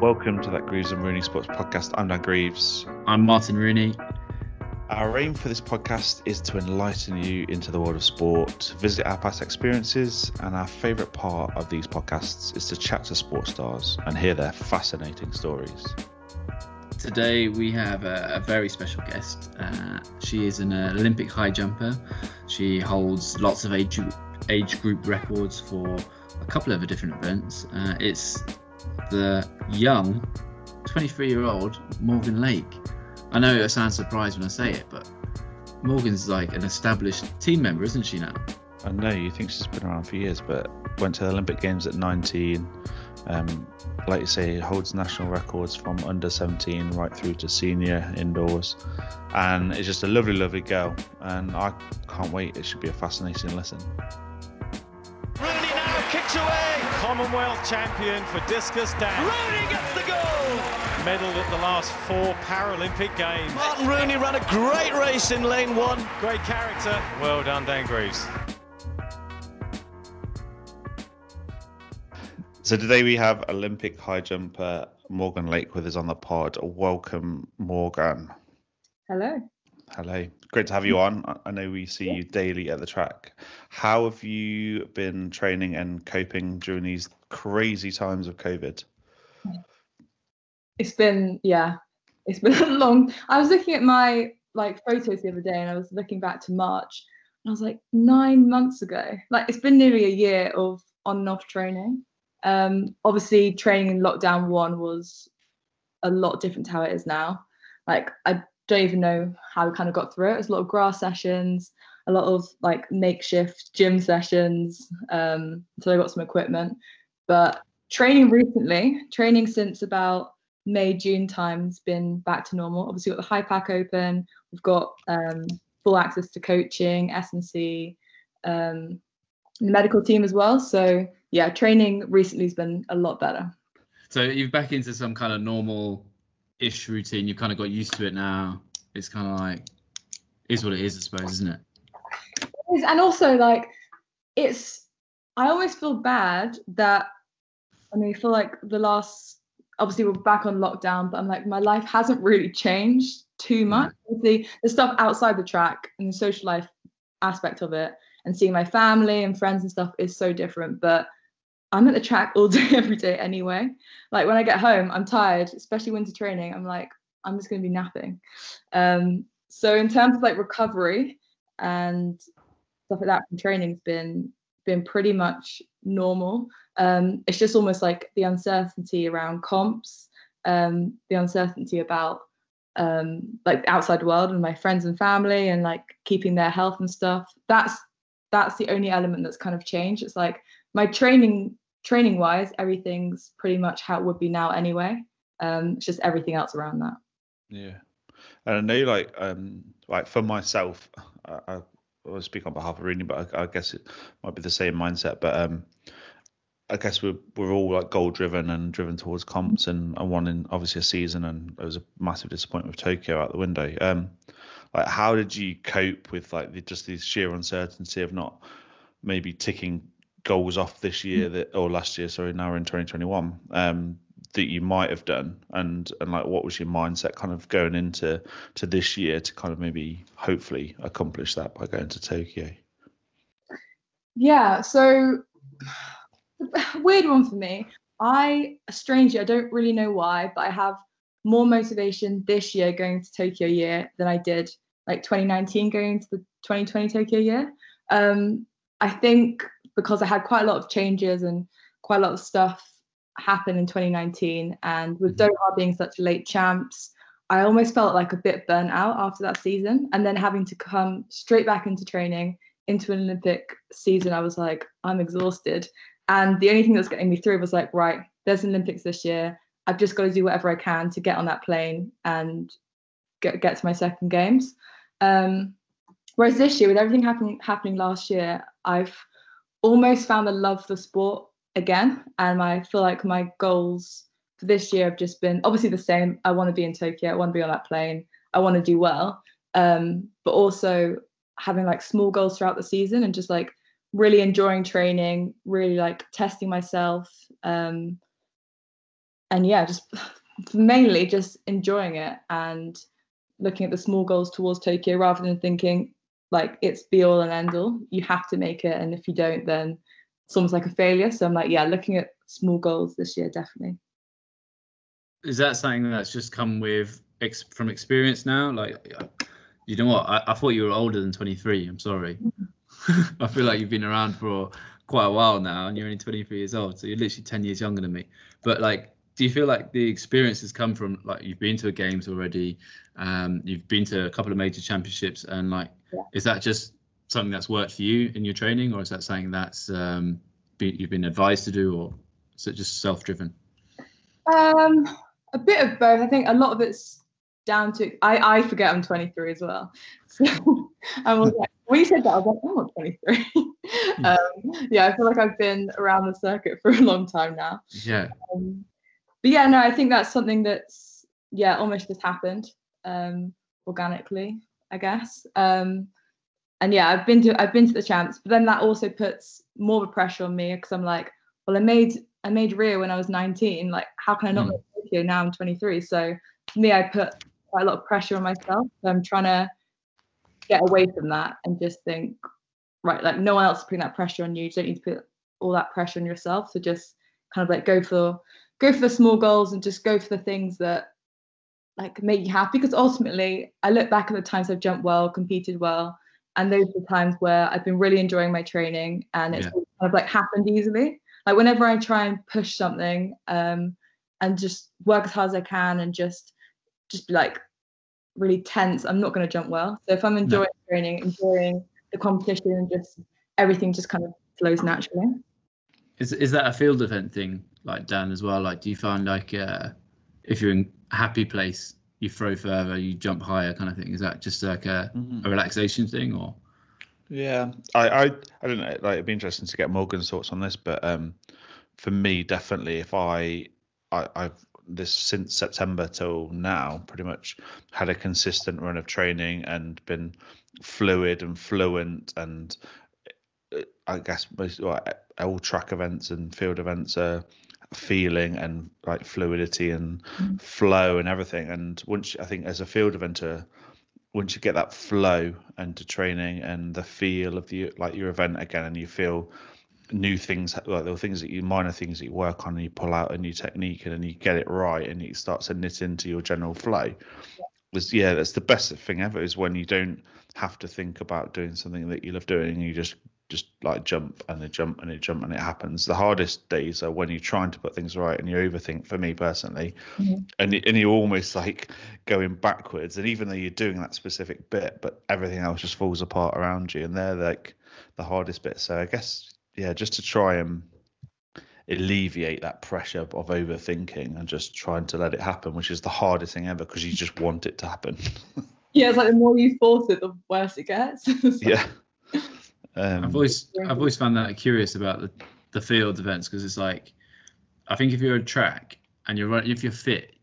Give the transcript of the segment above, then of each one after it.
Welcome to that Greaves and Rooney Sports Podcast. I'm Dan Greaves. I'm Martin Rooney. Our aim for this podcast is to enlighten you into the world of sport, visit our past experiences, and our favourite part of these podcasts is to chat to sports stars and hear their fascinating stories. Today we have a, a very special guest. Uh, she is an Olympic high jumper. She holds lots of age, age group records for a couple of different events. Uh, it's the young 23 year old Morgan Lake. I know it sounds surprised when I say it, but Morgan's like an established team member, isn't she now? I know you think she's been around for years, but went to the Olympic Games at 19. Um, like you say, holds national records from under 17 right through to senior indoors, and it's just a lovely, lovely girl. And I can't wait. It should be a fascinating listen. Rooney now kicks away. Commonwealth champion for discus dash. Rooney gets the goal. Medal at the last four Paralympic Games. Martin Rooney ran a great race in lane one. Great character. Well done, Dan Greaves. So today we have Olympic high jumper Morgan Lake with us on the pod. Welcome, Morgan. Hello. Hello. Great to have you on. I- know we see you daily at the track. How have you been training and coping during these crazy times of COVID? It's been yeah, it's been a long. I was looking at my like photos the other day, and I was looking back to March, and I was like nine months ago. Like it's been nearly a year of on and off training. Um, obviously, training in lockdown one was a lot different to how it is now. Like I don't even know how we kind of got through it. It was a lot of grass sessions, a lot of like makeshift gym sessions um, until I got some equipment. But training recently, training since about May, June time's been back to normal. Obviously, we've got the HiPAC open. We've got um, full access to coaching, S&C, um, the medical team as well. So yeah, training recently has been a lot better. So you're back into some kind of normal ish routine. You've kind of got used to it now. It's kind of like, is what it is, I suppose, isn't it? is- and also like it's i always feel bad that i mean i feel like the last obviously we're back on lockdown but i'm like my life hasn't really changed too mm. much the, the stuff outside the track and the social life aspect of it and seeing my family and friends and stuff is so different but i'm at the track all day every day anyway like when i get home i'm tired especially winter training i'm like i'm just going to be napping um so in terms of like recovery and stuff like that from training's been been pretty much normal. Um, it's just almost like the uncertainty around comps, um, the uncertainty about um, like the outside world and my friends and family and like keeping their health and stuff. That's that's the only element that's kind of changed. It's like my training training wise, everything's pretty much how it would be now anyway. Um, it's just everything else around that. Yeah. And I know, like, um, like for myself, I, I will speak on behalf of Rooney, but I, I guess it might be the same mindset. But um, I guess we're we're all like goal driven and driven towards comps and, and wanting obviously a season, and it was a massive disappointment with Tokyo out the window. Um, like, how did you cope with like the, just the sheer uncertainty of not maybe ticking goals off this year that or last year? Sorry, now we're in 2021. Um, that you might have done and and like what was your mindset kind of going into to this year to kind of maybe hopefully accomplish that by going to Tokyo Yeah, so weird one for me. I strangely I don't really know why, but I have more motivation this year going to Tokyo year than I did like 2019 going to the 2020 Tokyo year. Um, I think because I had quite a lot of changes and quite a lot of stuff happen in 2019, and with Mhm. Doha being such late champs, I almost felt like a bit burnt out after that season, and then having to come straight back into training into an Olympic season, I was like, I'm exhausted. And the only thing that's getting me through was like, right, there's Olympics this year. I've just got to do whatever I can to get on that plane and get get to my second games. Um, whereas this year, with everything happening happening last year, I've almost found the love for sport again, and I feel like my goals for this year have just been obviously the same. I want to be in Tokyo. I want to be on that plane. I want to do well, um, but also having like small goals throughout the season and just like really enjoying training, really like testing myself, um, and yeah, just mainly just enjoying it and looking at the small goals towards Tokyo rather than thinking like it's be all and end all. You have to make it, and if you don't, then it's almost like a failure. So I'm like, yeah, looking at small goals this year, definitely. Is that something that's just come with ex- from experience now? Like, you know what? I, I thought you were older than 23. I'm sorry. Mm-hmm. I feel like you've been around for quite a while now, and you're only 23 years old, so you're literally 10 years younger than me. But like, do you feel like the experience has come from like you've been to a games already, um, you've been to a couple of major championships, and like, Yeah. is that just something that's worked for you in your training, or is that something that's um, be, you've been advised to do, or is it just self-driven? Um, a bit of both. I think a lot of it's down to I. I forget I'm 23 as well. So I was like, when you said that, I was like, oh, I'm 23. um, yeah, I feel like I've been around the circuit for a long time now. Yeah. Um, but yeah, no, I think that's something that's yeah almost just happened um, organically, I guess. Um, and yeah, I've been to I've been to the champs, but then that also puts more of a pressure on me because I'm like, well, I made I made Rio when I was 19. Like, how can I not Mm. make Tokyo now? I'm 23. So for me, I put quite a lot of pressure on myself. So I'm trying to get away from that and just think, right, like no one else is putting that pressure on you. You don't need to put all that pressure on yourself. So just kind of like go for go for the small goals and just go for the things that like make you happy. Because ultimately, I look back at the times I've jumped well, competed well, and those are the times where I've been really enjoying my training and it's Yeah. kind of like happened easily. Like whenever I try and push something um, and just work as hard as I can and just just be like really tense, I'm not going to jump well. So if I'm enjoying training, enjoying the competition, and just everything just kind of flows naturally. Is is that a field event thing, like Dan as well? Like, do you find like uh, if you're in a happy place, you throw further, you jump higher, kind of thing? Is that just like a, Mhm. a relaxation thing, or Yeah, I, I, I don't know. Like, it'd be interesting to get Morgan's thoughts on this, but um, for me, definitely, if I, I, I've this since September till now, pretty much had a consistent run of training and been fluid and fluent, and uh, I guess most well, all track events and field events are feeling and like fluidity and Mm. flow and everything. And once I think as a field eventer, once you get that flow into training and the feel of the like your event again and you feel new things like the things that you minor things that you work on and you pull out a new technique and then you get it right and it starts to knit into your general flow was yeah that's the best thing ever is when you don't have to think about doing something that you love doing and you just just like jump and then jump and it jump and it happens. The hardest days are when you're trying to put things right and you overthink for me personally. Mhm. and and you're almost like going backwards. And even though you're doing that specific bit but everything else just falls apart around you. And they're like the hardest bit. So i guess yeah just to try and alleviate that pressure of overthinking and just trying to let it happen which is the hardest thing ever because you just want it to happen. Yeah, it's like the more you force it, the worse it gets. Yeah um, I've always I've always found that curious about the, the field events because it's like I think if you're a track and you're run, if you're fit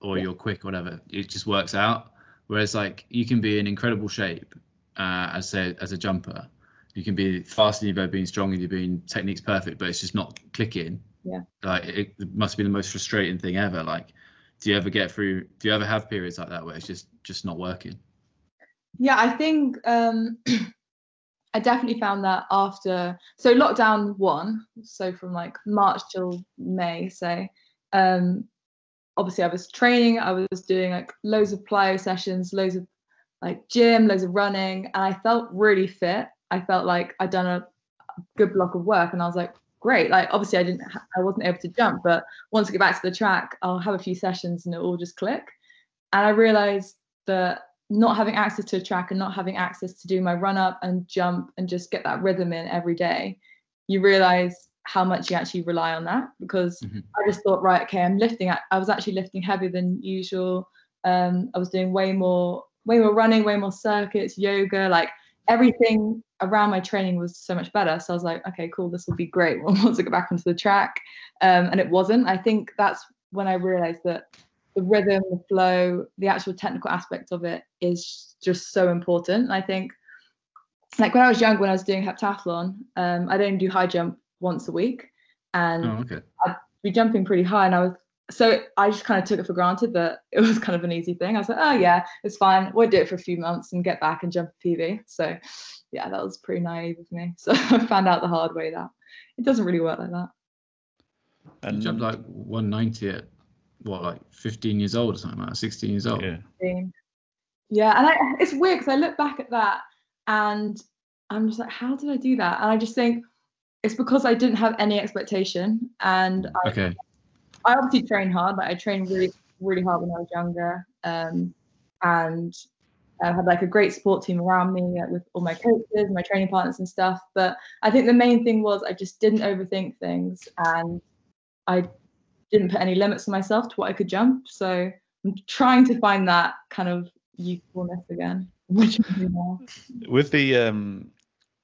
or you're quick or whatever, it just works out. Whereas like you can be in incredible shape uh, as say as a jumper, you can be faster than you've ever been, stronger than you've been, technique's perfect, but it's just not clicking. Yeah. Like it, it must be the most frustrating thing ever. Like, do you ever get through? Do you ever have periods like that where it's just just not working? Yeah, I think um, I definitely found that after so lockdown one, so from like March till May, say, um, obviously I was training, I was doing like loads of plyo sessions, loads of like gym, loads of running, and I felt really fit. I felt like I'd done a good block of work, and I was like, great. Like obviously I didn't, ha- I wasn't able to jump, but once I get back to the track, I'll have a few sessions and it all just click. And I realized that not having access to a track and not having access to do my run up and jump and just get that rhythm in every day, you realize how much you actually rely on that because Mhm. I just thought, right, okay, I'm lifting. I I was actually lifting heavier than usual. Um, I was doing way more, way more running, way more circuits, yoga, like everything around my training was so much better. So I was like, okay, cool, this will be great once I get back onto the track. Um, and it wasn't. I think that's when I realized that the rhythm, the flow, the actual technical aspect of it is just so important. And I think, like when I was young, when I was doing heptathlon, um, I'd only do high jump once a week, and Oh, okay. be jumping pretty high, and I was so I just kind of took it for granted that it was kind of an easy thing. I was like, oh yeah, it's fine. We'll do it for a few months and get back and jump a PB. So yeah, that was pretty naive of me. So I found out the hard way that it doesn't really work like that. And you jumped like 190 at what, like 15 years old or something like that, 16 years old. Yeah. Yeah, and I, it's weird because I look back at that and I'm just like, how did I do that? And I just think it's because I didn't have any expectation, and I, okay. I obviously train hard. Like I trained really, really hard when I was younger, um, and I had like a great support team around me uh, with all my coaches, my training partners, and stuff. But I think the main thing was I just didn't overthink things, and I didn't put any limits on myself to what I could jump. So I'm trying to find that kind of youthfulness again. Which with the um,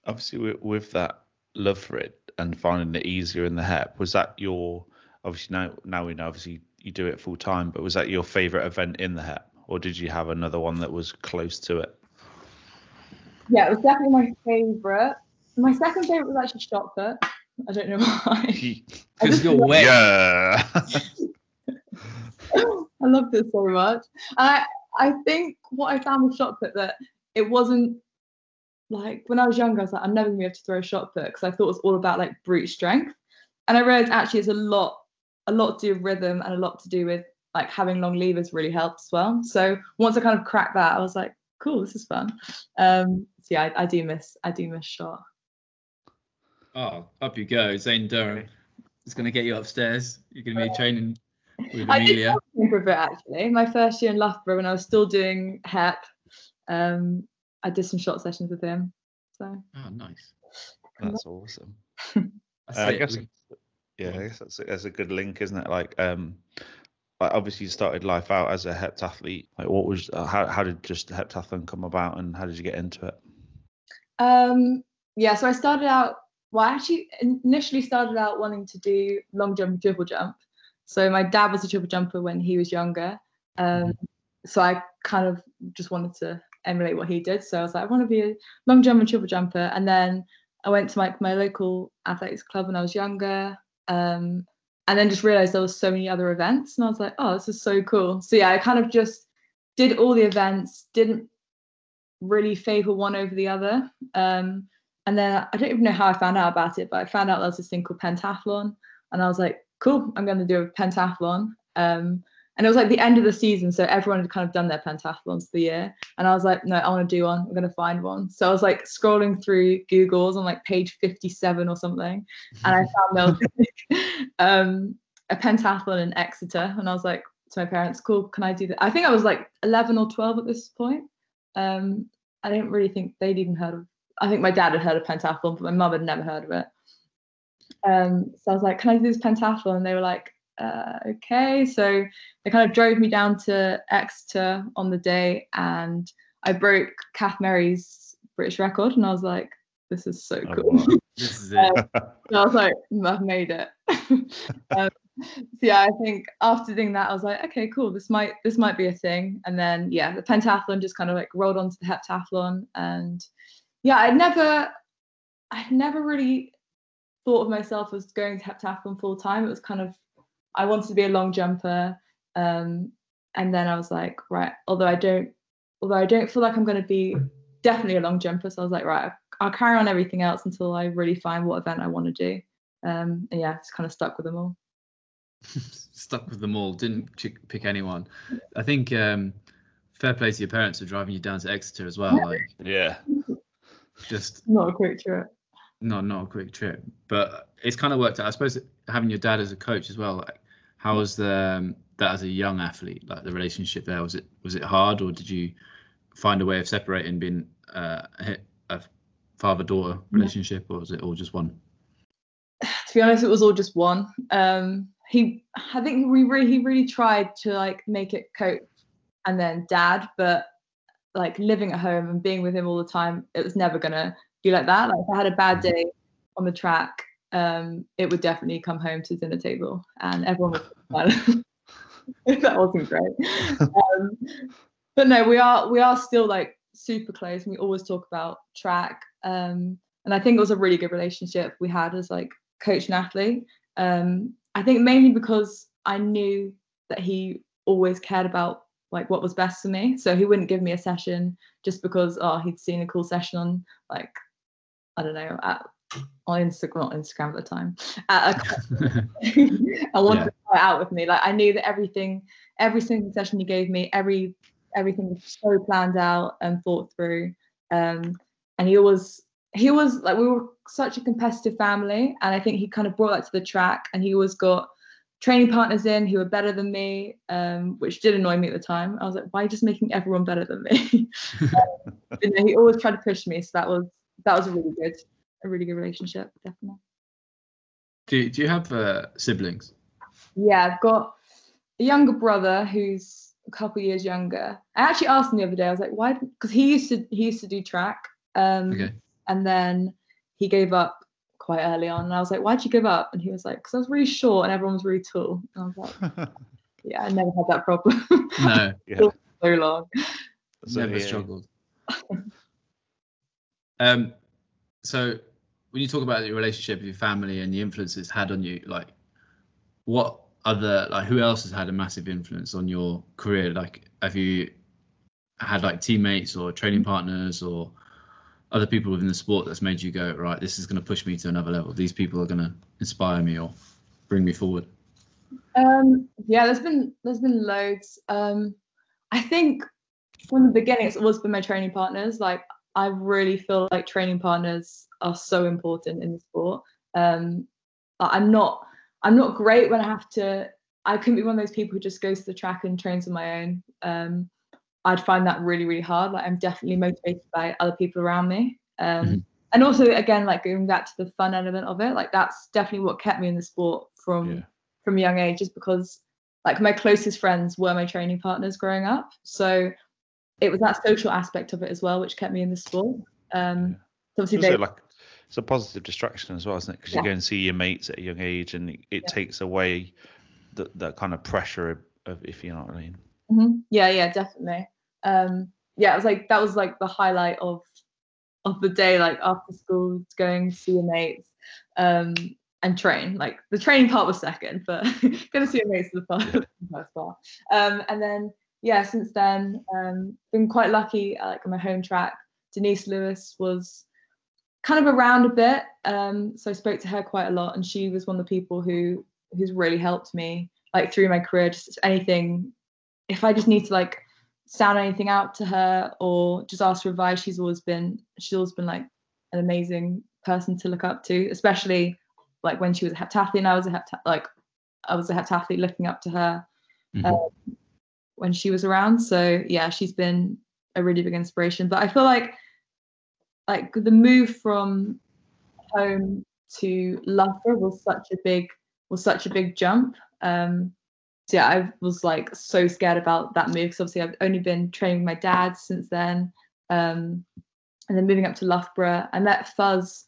obviously with, with that love for it and finding it easier in the HEP, was that your obviously now now we know obviously you do it full time, but was that your favorite event in the HEP, or did you have another one that was close to it? Yeah, it was definitely my favorite. My second favorite was actually shot put. I don't know why. Because you're wet. Yeah. I loved this so much. I, I think what I found with shot put that it wasn't like when I was younger, I was like, I'm never gonna be able to throw a shot put because I thought it was all about like brute strength. And I realized actually it's a lot, a lot to do with rhythm and a lot to do with like having long levers really helped as well. So once I kind of cracked that, I was like, cool, this is fun. Um, so yeah, I, I do miss, I do miss shot. Oh, up you go, Zane Durham. It's gonna get you upstairs. You're gonna be training with Amelia. I did for a bit actually. My first year in Loughborough when I was still doing HEP. Um, I did some short sessions with him. So. Oh, nice. That's awesome. uh, I guess. Yeah, I guess that's a, that's a good link, isn't it? Like, um, like obviously you started life out as a heptathlete. Like, what was uh, how how did just heptathlon come about, and how did you get into it? Um, yeah, so I started out. Well, I actually initially started out wanting to do long jump triple jump. So my dad was a triple jumper when he was younger. Um, so I kind of just wanted to emulate what he did. So I was like, I want to be a long jump and triple jumper. And then I went to my, my local athletics club when I was younger. Um, and then just realized there was so many other events. And I was like, oh, this is so cool. So yeah, I kind of just did all the events, didn't really favor one over the other. Um, and then I don't even know how I found out about it, but I found out there was this thing called pentathlon. And I was like, cool, I'm going to do a pentathlon. Um, and it was like the end of the season, so everyone had kind of done their pentathlons for the year. And I was like, no, I want to do one. I'm going to find one. So I was like scrolling through Google's on like page 57 or something, and I found there was um, a pentathlon in Exeter, and I was like to my parents, cool, can I do that? I think I was like 11 or 12 at this point. Um, I didn't really think they'd even heard of. I think my dad had heard of pentathlon, but my mum had never heard of it. Um, so I was like, can I do this pentathlon? And they were like, uh, okay. So they kind of drove me down to Exeter on the day and I broke Kath Merry's British record and I was like, this is so oh, cool. wow. this is it. um, so I was like, I've made it. um, so yeah, I think after doing that, I was like, okay, cool. This might this might be a thing. And then yeah, the pentathlon just kind of like rolled onto the heptathlon, and yeah, I never, I never really thought of myself as going to heptathlon full time. It was kind of I wanted to be a long jumper. Um, and then I was like, right, although I don't, although I don't feel like I'm going to be definitely a long jumper, so I was like, right, I'll carry on everything else until I really find what event I want to do. Um, and yeah, just kind of stuck with them all. stuck with them all. Didn't pick anyone. I think um, fair play to your parents for driving you down to Exeter as well. Like, yeah, just not a quick trip. No, not a quick trip, but it's kind of worked out. I suppose having your dad as a coach as well. Like, how was the um, that as a young athlete? Like the relationship there was it was it hard, or did you find a way of separating being uh, a father daughter relationship, or was it all just one? To be honest, it was all just one. Um, he, I think we really he really tried to like make it coach and then dad, but like living at home and being with him all the time, it was never gonna be like that. Like if I had a bad day on the track, um, it would definitely come home to dinner table and everyone would that wasn't great. Um, but no, we are we are still like super close and we always talk about track. Um, and I think it was a really good relationship we had as like coach and athlete. Um, I think mainly because I knew that he always cared about like what was best for me. So he wouldn't give me a session just because oh he'd seen a cool session on like I don't know at on Instagram not Instagram at the time at a I wanted Yeah. to try it out with me. Like I knew that everything, every single session he gave me, every everything was so planned out and thought through. Um, and he always he was like we were such a competitive family, and I think he kind of brought that to the track. And he always got training partners in who were better than me, um, which did annoy me at the time. I was like, why are you just making everyone better than me? Um, but no, he always tried to push me, so that was that was a really good a really good relationship, definitely. do, do you have uh, siblings? Yeah, I've got a younger brother who's a couple years younger. I actually asked him the other day. I was like, why? Because he used to he used to do track, um, Okay. and then he gave up quite early on. And I was like, why'd you give up? And he was like, because I was really short and everyone was really tall. And I was like, yeah, I never had that problem. No, yeah. so long. So, never yeah. struggled. um, so when you talk about your relationship with your family and the influence it's had on you, like what other like who else has had a massive influence on your career? Like have you had like teammates or training partners or other people within the sport that's made you go right? This is going to push me to another level. These people are going to inspire me or bring me forward. Um, yeah, there's been there's been loads. Um, I think from the beginning, it's always been my training partners. Like I really feel like training partners are so important in the sport. Um, I'm not I'm not great when I have to. I couldn't be one of those people who just goes to the track and trains on my own. I'd find that really really hard. Like I'm definitely motivated by other people around me. Um, Mhm. And also again, like going back to the fun element of it, like that's definitely what kept me in the sport from Yeah. from a young age just because like my closest friends were my training partners growing up so it was that social aspect of it as well which kept me in the sport um so obviously they, like it's a positive distraction as well, isn't it? Because Yeah. you go and see your mates at a young age, and it, it Yeah. takes away that that kind of pressure of, of if you know what I mean. Mhm. yeah yeah definitely. Um yeah it was like that was like the highlight of of the day like after school going to see your mates um and train. Like the training part was second but going to see your mates was the first, part. Um and then yeah since then um been quite lucky like on my home track. Denise lewis was kind of around a bit um so i spoke to her quite a lot and she was one of the people who who's really helped me like through my career just anything if i just need to like sound anything out to her or just ask for advice she's always been she's always been like an amazing person to look up to especially like when she was a heptathlete and i was a hepta- like i was a heptathlete looking up to her Mhm. um, when she was around. So yeah she's been a really big inspiration. But i feel like like the move from home to loughborough was such a big was such a big jump. Um so yeah, I was like so scared about that move because obviously I've only been training with my dad since then. Um, and then moving up to Loughborough, I met Fuzz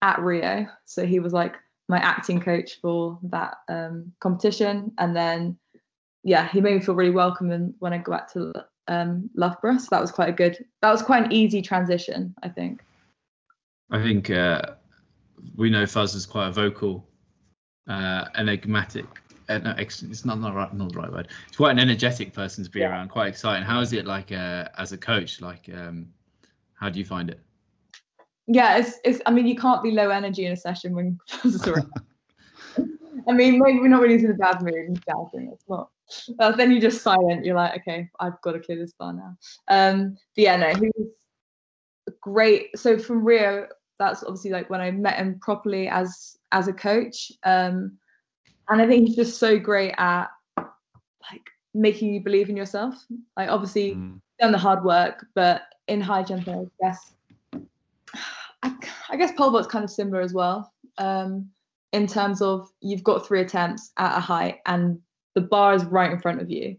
at Rio. So he was like my acting coach for that um, competition. And then, yeah, he made me feel really welcome and when I go back to um, Loughborough. So that was quite a good, that was quite an easy transition, I think. I think uh, we know Fuzz is quite a vocal, uh, enigmatic. Uh, no, it's not not right, not the right word. It's quite an energetic person to be Yeah. around. Quite exciting. How is it like uh, as a coach? Like, um, how do you find it? yeah, it's, it's I mean, you can't be low energy in a session when Fuzz is around. I mean, maybe we're not really in a bad mood and shouting. It's not. Uh, then you're just silent. You're like, okay, I've got to clear this bar now. Um, but yeah, no, he was great. So from Rio, that's obviously like when I met him properly as as a coach. Um, and I think he's just so great at like making you believe in yourself. Like obviously Mm. done the hard work, but in high jump, I guess I, I guess pole vault's kind of similar as well. Um, in terms of you've got three attempts at a height and the bar is right in front of you,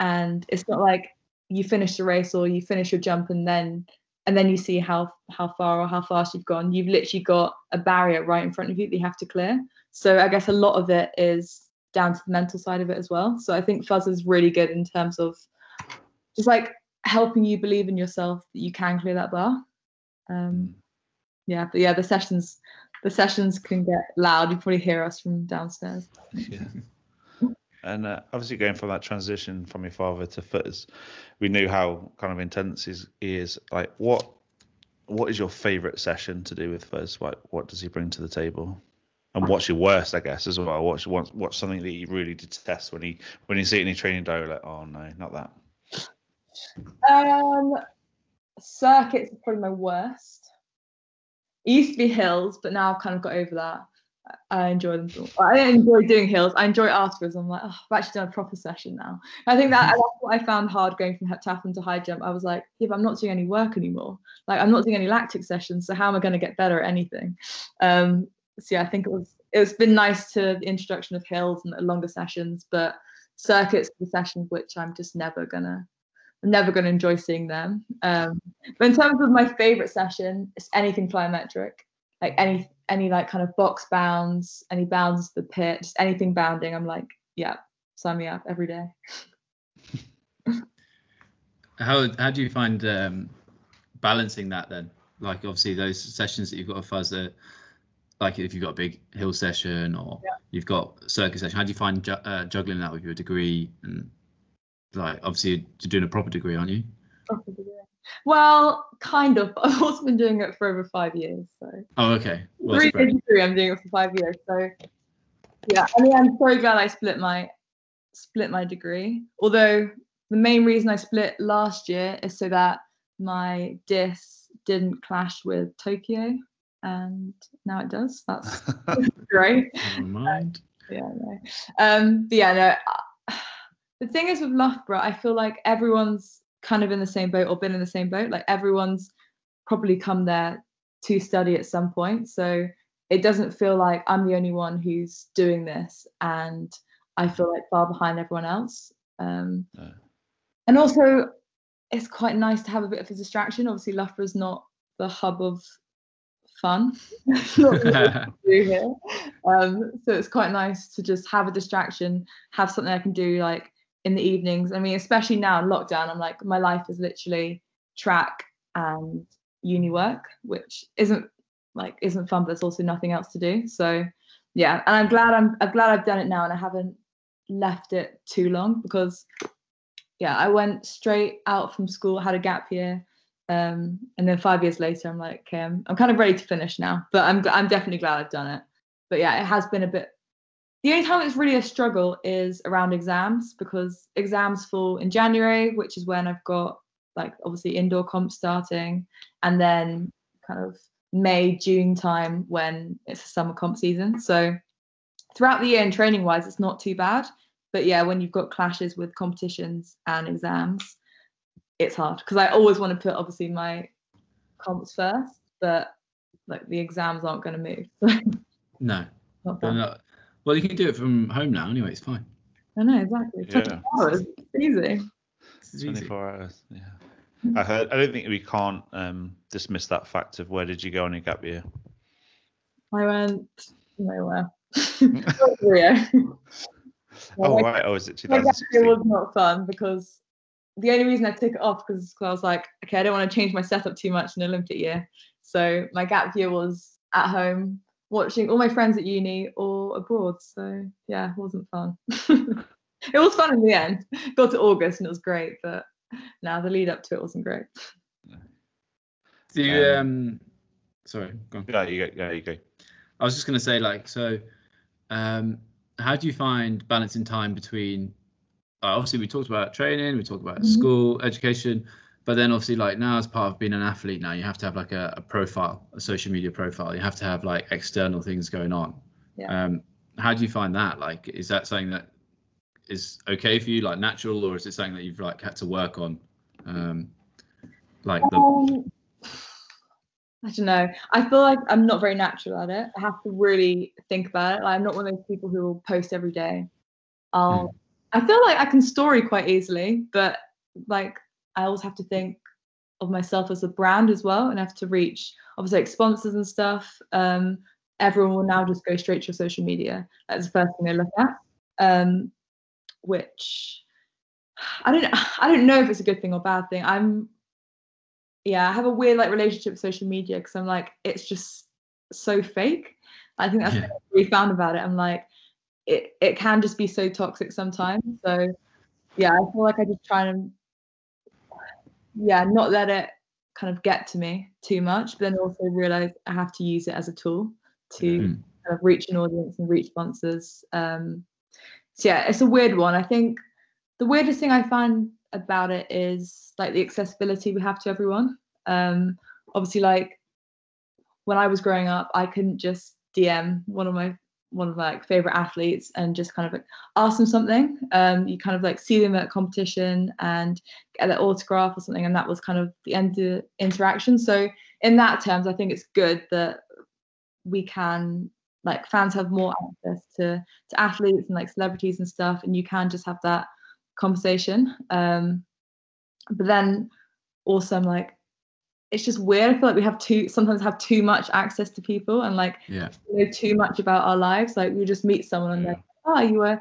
and it's not like you finish the race or you finish your jump and then and then you see how how far or how fast you've gone. You've literally got a barrier right in front of you that you have to clear. So I guess a lot of it is down to the mental side of it as well. So I think Fuzz is really good in terms of just like helping you believe in yourself that you can clear that bar. Um, yeah, but yeah, the sessions the sessions can get loud. You probably hear us from downstairs. Yeah. And uh, obviously, going from that transition from your father to footers, we knew how kind of intense he is. Like, what what is your favourite session to do with Fuzz? What what does he bring to the table? And your worst, I guess, as well? What's what's, what's something that you really detest when he when you see it in your training diary? Like, oh no, not that. Um, circuits are probably my worst. It used to be hills, but now I've kind of got over that. I enjoy them. I enjoy doing hills. I enjoy afterwards. I'm like, oh, I've actually done a proper session now. I think that that's what I found hard going from heptathlon to high jump. I was like, but I'm not doing any work anymore. Like I'm not doing any lactic sessions. So how am I going to get better at anything? Um, so yeah, I think it was it's been nice to the introduction of hills and longer sessions, but circuits the sessions which I'm just never gonna I'm never gonna enjoy seeing them. Um, but in terms of my favorite session, it's anything plyometric, like any any like kind of box bounds, any bounds to the pit, just anything bounding. I'm like, yeah, sign me up every day. how how do you find um, balancing that then? Like obviously those sessions that you've got a fuzz that like if you've got a big hill session or yeah. you've got circuit session, how do you find ju- uh, juggling that with your degree and like obviously you're doing a proper degree, aren't you? Proper degree. Well, kind of. I've also been doing it for over five years. So. Oh, okay. Well, Three degree, I'm doing it for five years. So, yeah. I mean, I'm very glad I split my split my degree. Although the main reason I split last year is so that my dis didn't clash with Tokyo, and now it does. That's great. mind. yeah. No. Um. But yeah. No. The thing is with Loughborough, I feel like everyone's kind of in the same boat or been in the same boat. Like everyone's probably come there to study at some point. So it doesn't feel like I'm the only one who's doing this and I feel like far behind everyone else. Um, no. And also, it's quite nice to have a bit of a distraction. Obviously, Loughborough is not the hub of fun. Um, so it's quite nice to just have a distraction, have something I can do like in the evenings. I mean, especially now in lockdown, I'm like, my life is literally track and uni work, which isn't like isn't fun, but there's also nothing else to do. So yeah, and I'm glad I'm I'm glad I've done it now and I haven't left it too long because yeah, I went straight out from school, had a gap year, um, and then five years later, I'm like, okay, I'm, I'm kind of ready to finish now. But I'm I'm definitely glad I've done it. But yeah, it has been a bit the only time it's really a struggle is around exams because exams fall in January, which is when I've got like obviously indoor comp starting, and then kind of May, June time when it's a summer comp season. So throughout the year and training wise, it's not too bad. But yeah, when you've got clashes with competitions and exams, it's hard because I always want to put obviously my comps first, but like the exams aren't going to move. no, not well, you can do it from home now anyway. It's fine. I know exactly. Yeah. hours. It's easy. It's 24 hours. Yeah. I heard. I don't think we can't um, dismiss that fact of where did you go on your gap year? I went nowhere. Rio. oh right. Oh, is it 2016? It was not fun because the only reason I took it off because I was like, okay, I don't want to change my setup too much in Olympic year. So my gap year was at home watching all my friends at uni or abroad. So yeah, it wasn't fun. it was fun in the end. Got to August and it was great, but now the lead up to it wasn't great. Do you um, um sorry, go on. Yeah, you go. Yeah, you go. I was just gonna say like so um how do you find balancing time between uh, obviously we talked about training, we talked about mm-hmm. school, education, but then obviously like now as part of being an athlete now you have to have like a, a profile a social media profile you have to have like external things going on yeah. um how do you find that like is that something that is okay for you like natural or is it something that you've like had to work on um like the um, I don't know. I feel like I'm not very natural at it. I have to really think about it. Like, I'm not one of those people who will post every day. I'll. Mm. I feel like I can story quite easily, but like I always have to think of myself as a brand as well and have to reach obviously like sponsors and stuff. Um, everyone will now just go straight to your social media. That's the first thing they look at. Um, which I don't I don't know if it's a good thing or bad thing. I'm yeah, I have a weird like relationship with social media because I'm like it's just so fake. I think that's yeah. what we found about it. I'm like it it can just be so toxic sometimes. So yeah, I feel like I just try and yeah, not let it kind of get to me too much, but then also realize I have to use it as a tool to Mm. kind of reach an audience and reach sponsors. Um, so yeah, it's a weird one. I think the weirdest thing I find about it is like the accessibility we have to everyone. Um, obviously, like when I was growing up, I couldn't just DM one of my one of my like, favorite athletes and just kind of like ask them something. Um, you kind of like see them at a competition and get their autograph or something, and that was kind of the end of the interaction. So in that terms, I think it's good that we can like fans have more access to to athletes and like celebrities and stuff, and you can just have that conversation. Um, but then also, I'm like, it's just weird. I feel like we have too sometimes have too much access to people and like Yeah. know too much about our lives. Like we just meet someone and they're like, oh, you were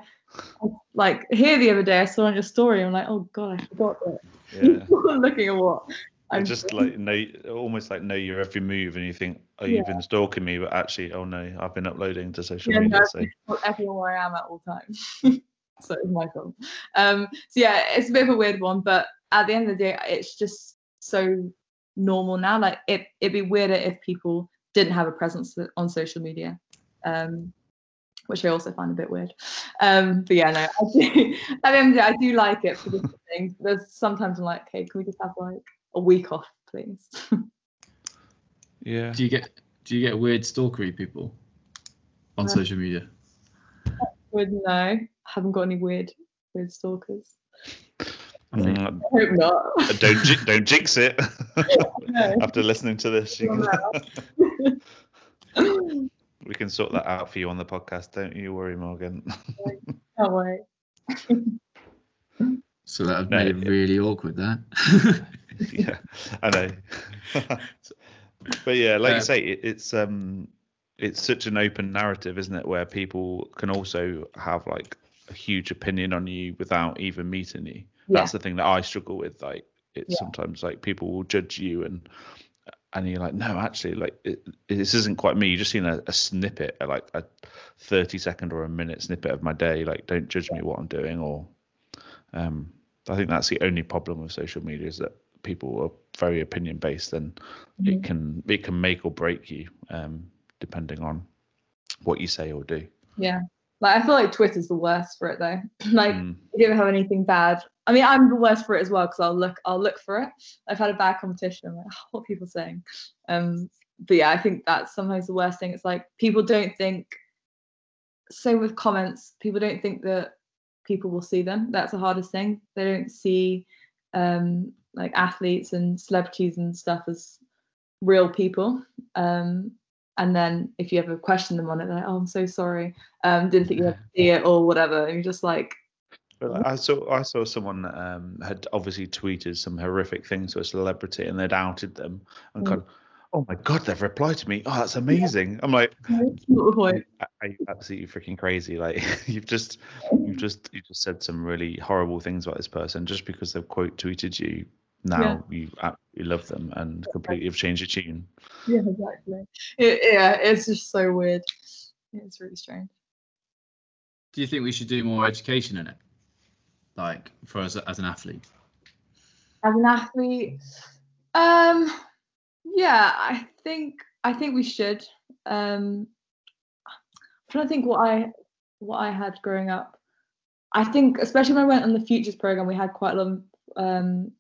like here the other day. I saw on your story. I'm like, oh god, I forgot that. Yeah. looking at what I I'm just doing. like know, almost like know your every move, and you think, oh, you've been stalking me, but actually, oh no, I've been uploading to social Yeah, media. no, So everyone where I am at all times. so it's my fault. Um, so yeah, it's a bit of a weird one, but at the end of the day, it's just so normal now. Like it, it'd be weirder if people didn't have a presence on social media, um, which I also find a bit weird. Um, but yeah, no, I do, at the end of the day, I do like it for different things. There's sometimes I'm like, okay, can we just have like a week off, please? yeah, Do you get do you get weird stalkery people on Uh, social media? Would no, I haven't got any weird, weird stalkers. I think- Mm, I hope not. don't ji- don't jinx it. After listening to this, can, we can sort that out for you on the podcast. Don't you worry, Morgan. wait. So that No, made it yeah. really awkward. That. yeah, I know. but yeah, like Uh, you say, it, it's um, it's such an open narrative, isn't it? Where people can also have like a huge opinion on you without even meeting you. Yeah. That's the thing that I struggle with. Like, it's Yeah. sometimes like people will judge you and and you're like, no, actually, like it, this isn't quite me. You just seen a, a snippet, like a 30 second or a minute snippet of my day. Like, don't judge me what I'm doing. Or, um, I think that's the only problem with social media is that people are very opinion based, and it can it can make or break you, um, depending on what you say or do. Yeah. Like I feel like Twitter's the worst for it though. like Mm, you ever have anything bad. I mean, I'm the worst for it as well because I'll look, I'll look for it. I've had a bad competition. Like, oh, what are people saying? Um, but yeah, I think that's sometimes the worst thing. It's like people don't think. Same with comments. People don't think that people will see them. That's the hardest thing. They don't see um, like athletes and celebrities and stuff as real people. Um, and then if you ever question them on it, they're like, "Oh, I'm so sorry. Um, didn't think you would see it or whatever." And you're just like, But I saw I saw someone um, had obviously tweeted some horrific things to a celebrity and they'd outed them and Mm. gone, oh my god, they've replied to me. Oh, that's amazing. I'm like, "No, it's not the point." are are you absolutely freaking crazy? Like you've just you've just you just said some really horrible things about this person just because they've quote tweeted you. Now you absolutely love them and completely have changed your tune. Yeah, exactly. It, yeah, it's just so weird. It's really strange. Do you think we should do more education in it, like for us as an athlete? As an athlete, um, yeah, I think I think we should. Um, I'm trying to think what I what I had growing up. I think, especially when I went on the futures program, we had quite a lot of um,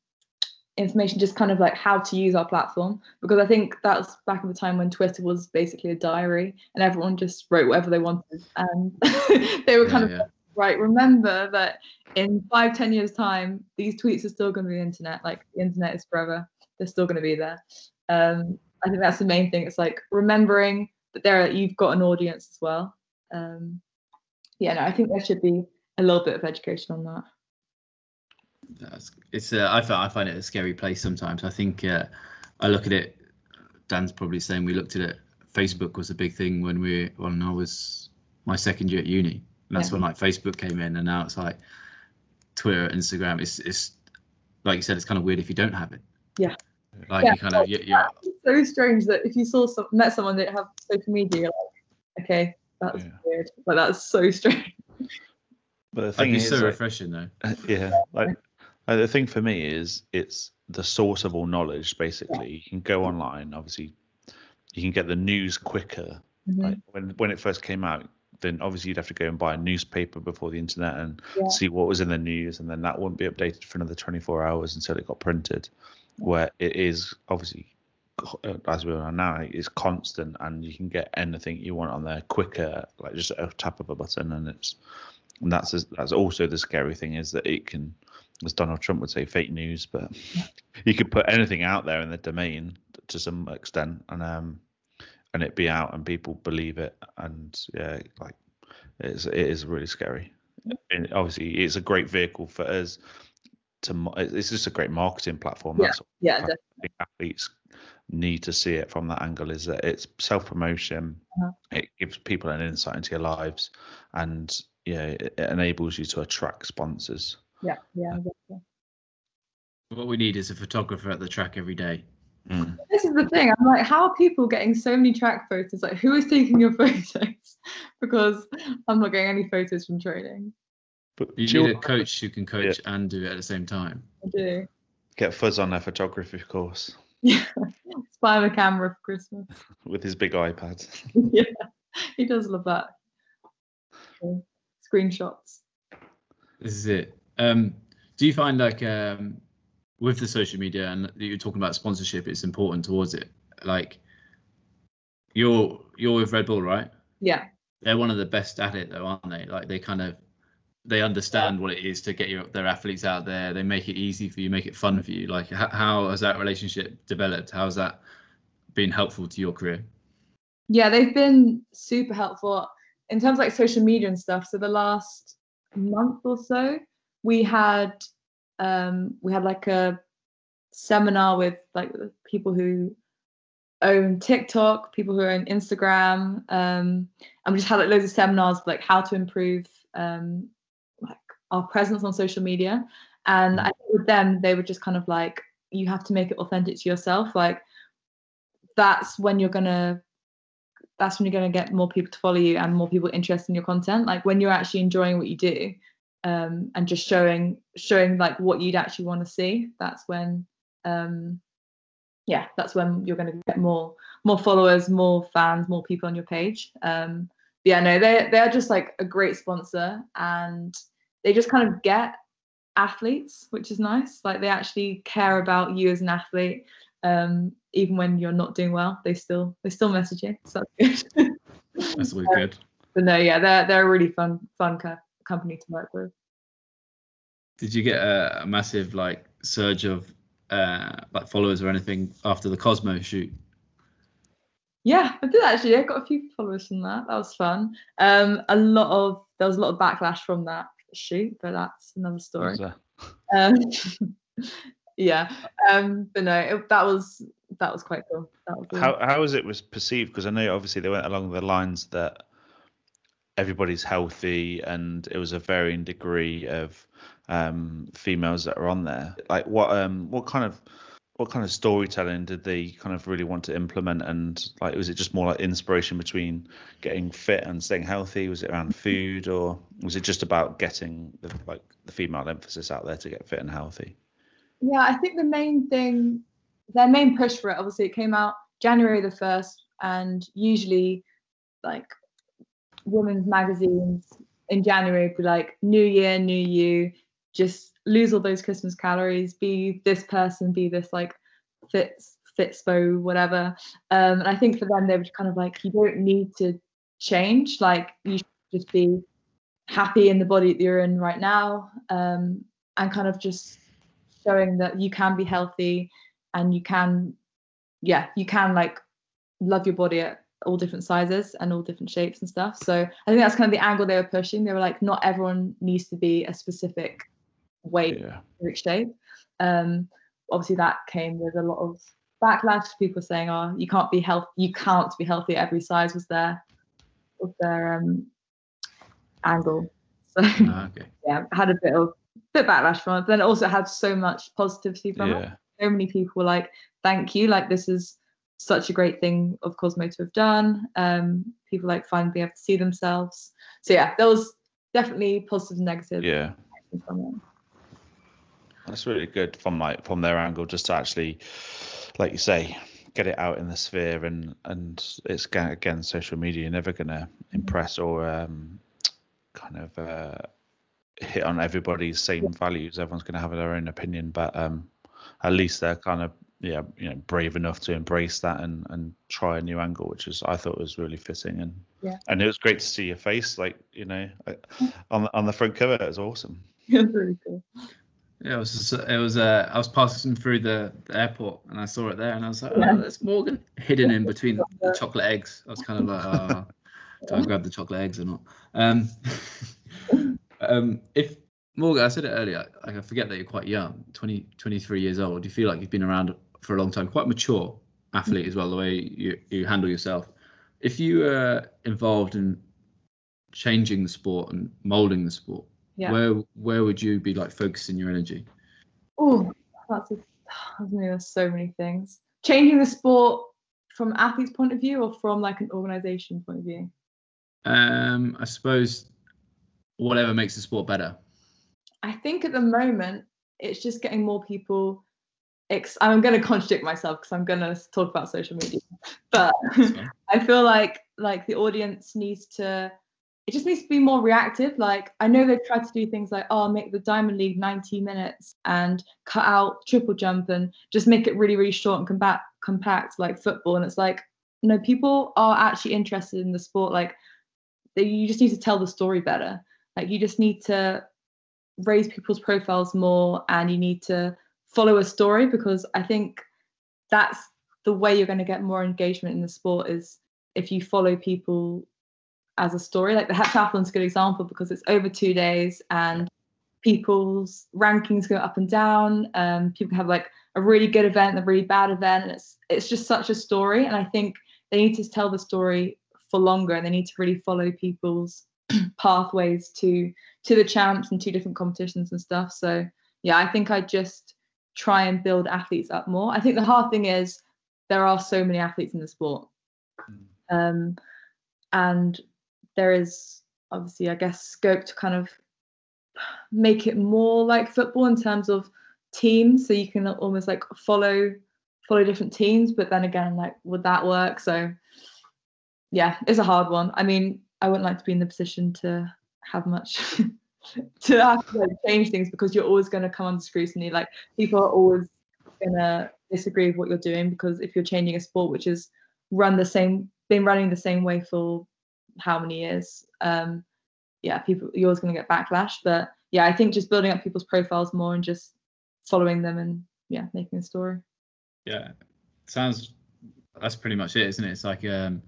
information, just kind of like how to use our platform. Because I think that was back in the time when Twitter was basically a diary, and everyone just wrote whatever they wanted, and they were kind of Yeah, yeah. Right. Remember that in five, ten years time, these tweets are still going to be the internet. Like the internet is forever. They're still going to be there. Um, I think that's the main thing. It's like remembering that there you've got an audience as well. Um, yeah, no, I think there should be a little bit of education on that. That's, it's uh, I find I find it a scary place sometimes. I think uh, I look at it. Dan's probably saying we looked at it. Facebook was a big thing when we when I was my second year at uni. And that's Yeah. when like Facebook came in, and now it's like Twitter, Instagram. It's it's like you said, it's kind of weird if you don't have it. Yeah. Like Yeah. you kind of yeah. you're, It's so strange that if you saw some met someone that have social media, you're like, okay, that's Yeah. weird. Like that's so strange. But the That'd thing be is, so like, refreshing though. yeah, like like, the thing for me is it's the source of all knowledge. Basically, you can go online. Obviously, you can get the news quicker. Mhm. Like when when it first came out, then obviously you'd have to go and buy a newspaper before the internet and Yeah. see what was in the news, and then that wouldn't be updated for another 24 hours until it got printed. Where it is obviously, uh, as we are now, it's constant, and you can get anything you want on there quicker, like just a tap of a button, and it's and that's that's also the scary thing is that it can, as Donald Trump would say, fake news, but you could put anything out there in the domain to some extent, and um, and it be out and people believe it, and yeah, like it's it is really scary. And obviously, it's a great vehicle for us to. It's just a great marketing platform. Yeah, That's Yeah, definitely. athletes need to see it from that angle is that it's self promotion Uh-huh. it gives people an insight into your lives and yeah it, it enables you to attract sponsors yeah, yeah. Definitely. What we need is a photographer at the track every day. Mm. This is the thing. I'm like, how are people getting so many track photos? Like, who is taking your photos? because I'm not getting any photos from training. but You do need a coach who can coach and do it at the same time. I do. get fuzz on their photography course Yeah. Buy him a camera for Christmas. with his big ipad yeah, he does love that. Okay. Screenshots. This is it. Um, do you find like um, with the social media and you're talking about sponsorship, it's important towards it? Like you're you're with Red Bull, right? Yeah, They're one of the best at it, though, aren't they? Like they kind of they understand what it is to get your their athletes out there. They make it easy for you, make it fun for you. Like how, how has that relationship developed? How has that been helpful to your career? yeah, they've been super helpful in terms of like social media and stuff. So the last month or so, we had um we had like a seminar with like people who own TikTok, people who own Instagram, um, and we just had like loads of seminars like how to improve um like our presence on social media. And I think with them, they were just kind of like, you have to make it authentic to yourself. Like that's when you're gonna that's when you're to get more people to follow you and more people interested in your content like when you're actually enjoying what you do um, and just showing showing like what you'd actually want to see that's when um, yeah that's when you're going to get more more followers more fans more people on your page um, yeah no they they're just like a great sponsor and they just kind of get athletes which is nice like they actually care about you as an athlete um, even when you're not doing well, they still they still message you. So that's good. That's always good. but no, yeah, they're they're a really fun fun co- company to work with. Did you get a, a massive like surge of uh, like followers or anything after the Cosmo shoot? Yeah, I did actually. I got a few followers from that. That was fun. Um, a lot of there was a lot of backlash from that shoot, but that's another story. So, Um, yeah, um, but no, it, that was that was quite cool. That was really- how how was it was perceived because i know obviously they went along the lines that everybody's healthy and it was a varying degree of um females that are on there. Like what um what kind of what kind of storytelling did they kind of really want to implement? And like was it just more like inspiration between getting fit and staying healthy? Was it around food or was it just about getting the like the female emphasis out there to get fit and healthy? Yeah, I think the main thing, their main push for it, obviously, it came out January the 1st, and usually, like, women's magazines in January would be like, New Year, New You, just lose all those Christmas calories, be this person, be this, like, fit, fitspo, whatever. Um, and I think for them, they were kind of like, you don't need to change, like, you should just be happy in the body that you're in right now, um, and kind of just showing that you can be healthy and you can yeah you can like love your body at all different sizes and all different shapes and stuff. So i think that's kind of the angle they were pushing. They were like not everyone needs to be a specific weight yeah. or shape. Um obviously that came with a lot of backlash. People saying oh you can't be healthy you can't be healthy at every size was their was their um angle. So Ah, okay. yeah had a bit of bit backlash from it but then it also had so much positivity from it. So many people were like thank you like this is such a great thing of cosmo to have done um people like finally being able to see themselves so yeah there was definitely positive and negative. Yeah. That's really good from like from their angle, just to actually, like you say, get it out in the sphere, and and it's again social media. You're never gonna impress or um, kind of uh, hit on everybody's same values. Everyone's gonna have their own opinion, but um, at least they're kind of yeah, you know, brave enough to embrace that and and try a new angle, which is I thought was really fitting and Yeah. and it was great to see your face, like you know, on the- on the front cover. It was awesome. It really cool. Yeah, it was. Just, it was. Uh, I was passing through the, the airport and I saw it there, and I was like, Yeah. "Oh, that's Morgan hidden in between the chocolate eggs." I was kind of like, "Oh, do I grab the chocolate eggs or not?" Um, um, if Morgan, I said it earlier. I, I forget that you're quite young, 20, 23 years old. Do you feel like you've been around for a long time, quite mature athlete as well. The way you you handle yourself. If you were involved in changing the sport and molding the sport, Yeah. where where would you be like focusing your energy? Oh, that's a, there's so many things. Changing the sport from athlete's point of view or from like an organization point of view. Um, I suppose whatever makes the sport better. I think at the moment it's just getting more people. Ex- I'm going to contradict myself because I'm going to talk about social media, but. I feel like like the audience needs to. It just needs to be more reactive. Like I know they've tried to do things like oh make the Diamond League 90 minutes and cut out triple jump and just make it really really short and compact compact like football. And it's like no people are actually interested in the sport. Like they, you just need to tell the story better. Like you just need to raise people's profiles more and you need to follow a story because I think that's the way you're going to get more engagement in the sport is if you follow people as a story. Like the heptathlon's a good example because it's over two days and people's rankings go up and down. Um, people have like a really good event, and a really bad event, and it's it's just such a story. And I think they need to tell the story for longer and they need to really follow people's pathways to to the champs and to different competitions and stuff. So yeah, I think I just try and build athletes up more. I think the hard thing is there are so many athletes in the sport. Um, and there is obviously, I guess, scope to kind of make it more like football in terms of teams. So you can almost like follow follow different teams, but then again, like would that work? So yeah, it's a hard one. I mean, I wouldn't like to be in the position to have much to have to like, change things because you're always going to come under scrutiny. Like people are always going to disagree with what you're doing because if you're changing a sport which is run the same, been running the same way for how many years, um, yeah, people you're always going to get backlash. But yeah, I think just building up people's profiles more and just following them and yeah, making a story. Yeah, sounds. That's pretty much it, isn't it? It's like um,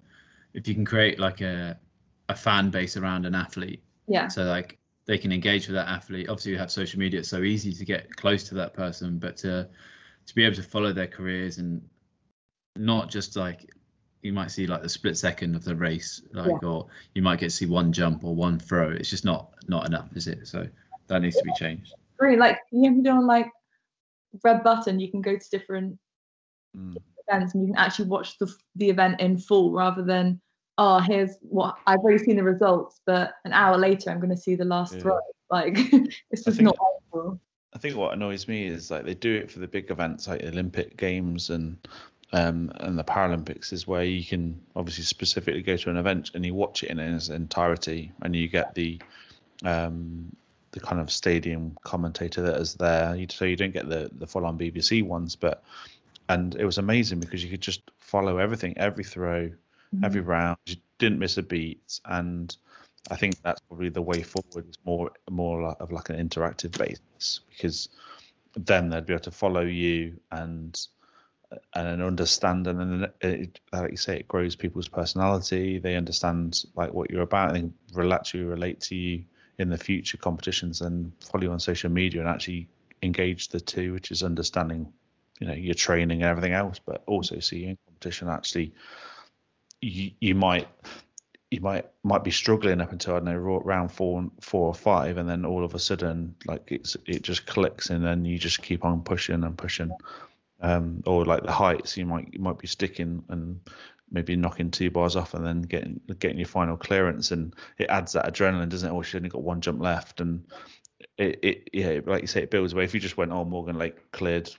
if you can create like a a fan base around an athlete, Yeah, so like they can engage with that athlete. Obviously, we have social media; it's so easy to get close to that person, but to to be able to follow their careers and not just like you might see like the split second of the race, like or you might get to see one jump or one throw. It's just not not enough, is it? So that needs to be changed. really like you have to do on like red button. You can go to different Mm. events and you can actually watch the the event in full rather than oh here's what I've already seen the results, but an hour later I'm going to see the last Yeah. throw. Like it's just think- not helpful. I think what annoys me is like they do it for the big events like the Olympic Games and um, and the Paralympics is where you can obviously specifically go to an event and you watch it in its entirety and you get the um, the kind of stadium commentator that is there. You, so you don't get the the full on BBC ones, but and it was amazing because you could just follow everything, every throw, every mm-hmm. round. You didn't miss a beat, and I think that's probably the way forward. Is more more of like an interactive basis because then they'd be able to follow you and and understand and then it, like you say it grows people's personality they understand like what you're about and they relate you relate to you in the future competitions and follow you on social media and actually engage the two which is understanding you know your training and everything else but also see you in competition actually you, you might you might might be struggling up until I don't know ro- round four four or five and then all of a sudden like it's it just clicks and then you just keep on pushing and pushing um or like the heights you might you might be sticking and maybe knocking two bars off and then getting getting your final clearance, and it adds that adrenaline, doesn't it? Oh, she's only got one jump left, and it, it yeah, like you say, it builds away. If you just went, oh, Morgan Lake cleared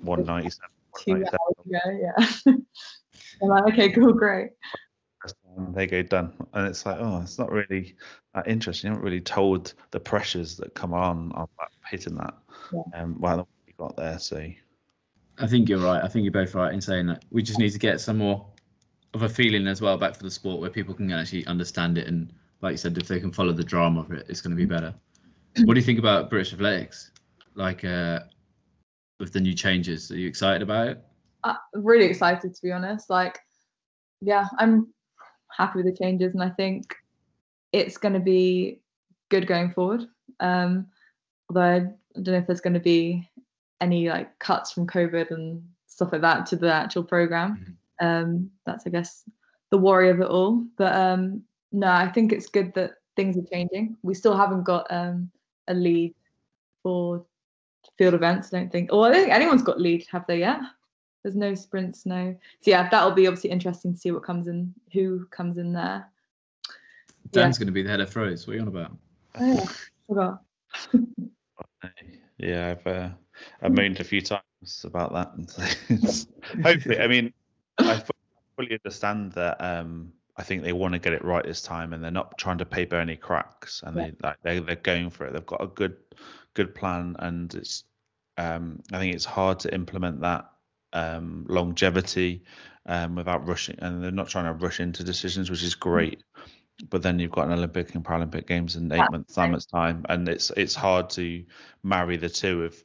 197, Two hours ago, yeah. I'm like, okay, cool, great. and they go done, and it's like, oh, it's not really that interesting. You haven't really told the pressures that come on on that, hitting that. Yeah. Um, well, we got there, so I think you're right. I think you're both right in saying that we just need to get some more of a feeling as well back for the sport where people can actually understand it and, like you said, if they can follow the drama of it, it's going to be better. What do you think about British athletics? Like uh, with the new changes, are you excited about it? Really excited to be honest. Like, yeah, I'm happy with the changes, and I think it's going to be good going forward. Um, although I don't know if there's going to be any like cuts from COVID and stuff like that to the actual program. Um, that's I guess the worry of it all. But um, no, I think it's good that things are changing. We still haven't got um, a lead for field events. I don't think. Or I don't think anyone's got lead, have they yet? There's no sprints, no. So yeah, that'll be obviously interesting to see what comes in, who comes in there. Yeah. Dan's going to be the head of throws. What are you on about? Oh, yeah, forgot. yeah, I've uh, I've moaned a few times about that. And so it's- hopefully, I mean, I fully understand that. Um, I think they want to get it right this time, and they're not trying to paper any cracks, and they like they they're going for it. They've got a good good plan, and it's um, I think it's hard to implement that um, longevity um, without rushing, and they're not trying to rush into decisions, which is great. But then you've got an Olympic and Paralympic games in eight months, months time, and it's it's hard to marry the two. Of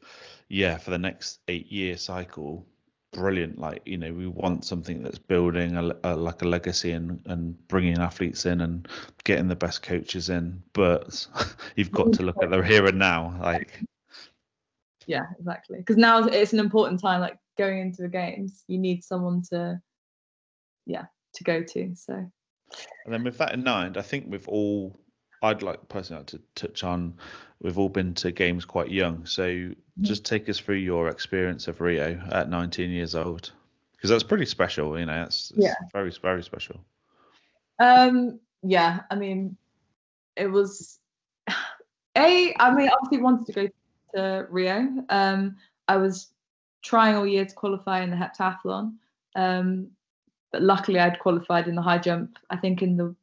yeah, for the next eight year cycle, brilliant. Like you know, we want something that's building a, a like a legacy and and bringing athletes in and getting the best coaches in. But you've got to look at the here and now. Like Yeah, exactly. Because now it's an important time. Like going into the games, you need someone to, yeah, to go to. So And then with that in mind, I think we've all, I'd like personally like to touch on, we've all been to games quite young. So just take us through your experience of Rio at 19 years old, because that's pretty special. You know, that's, that's Yeah. very very special. Um, yeah, I mean, it was a. I mean, obviously wanted to go to Rio. Um, I was trying all year to qualify in the heptathlon, um, but luckily I'd qualified in the high jump. I think in the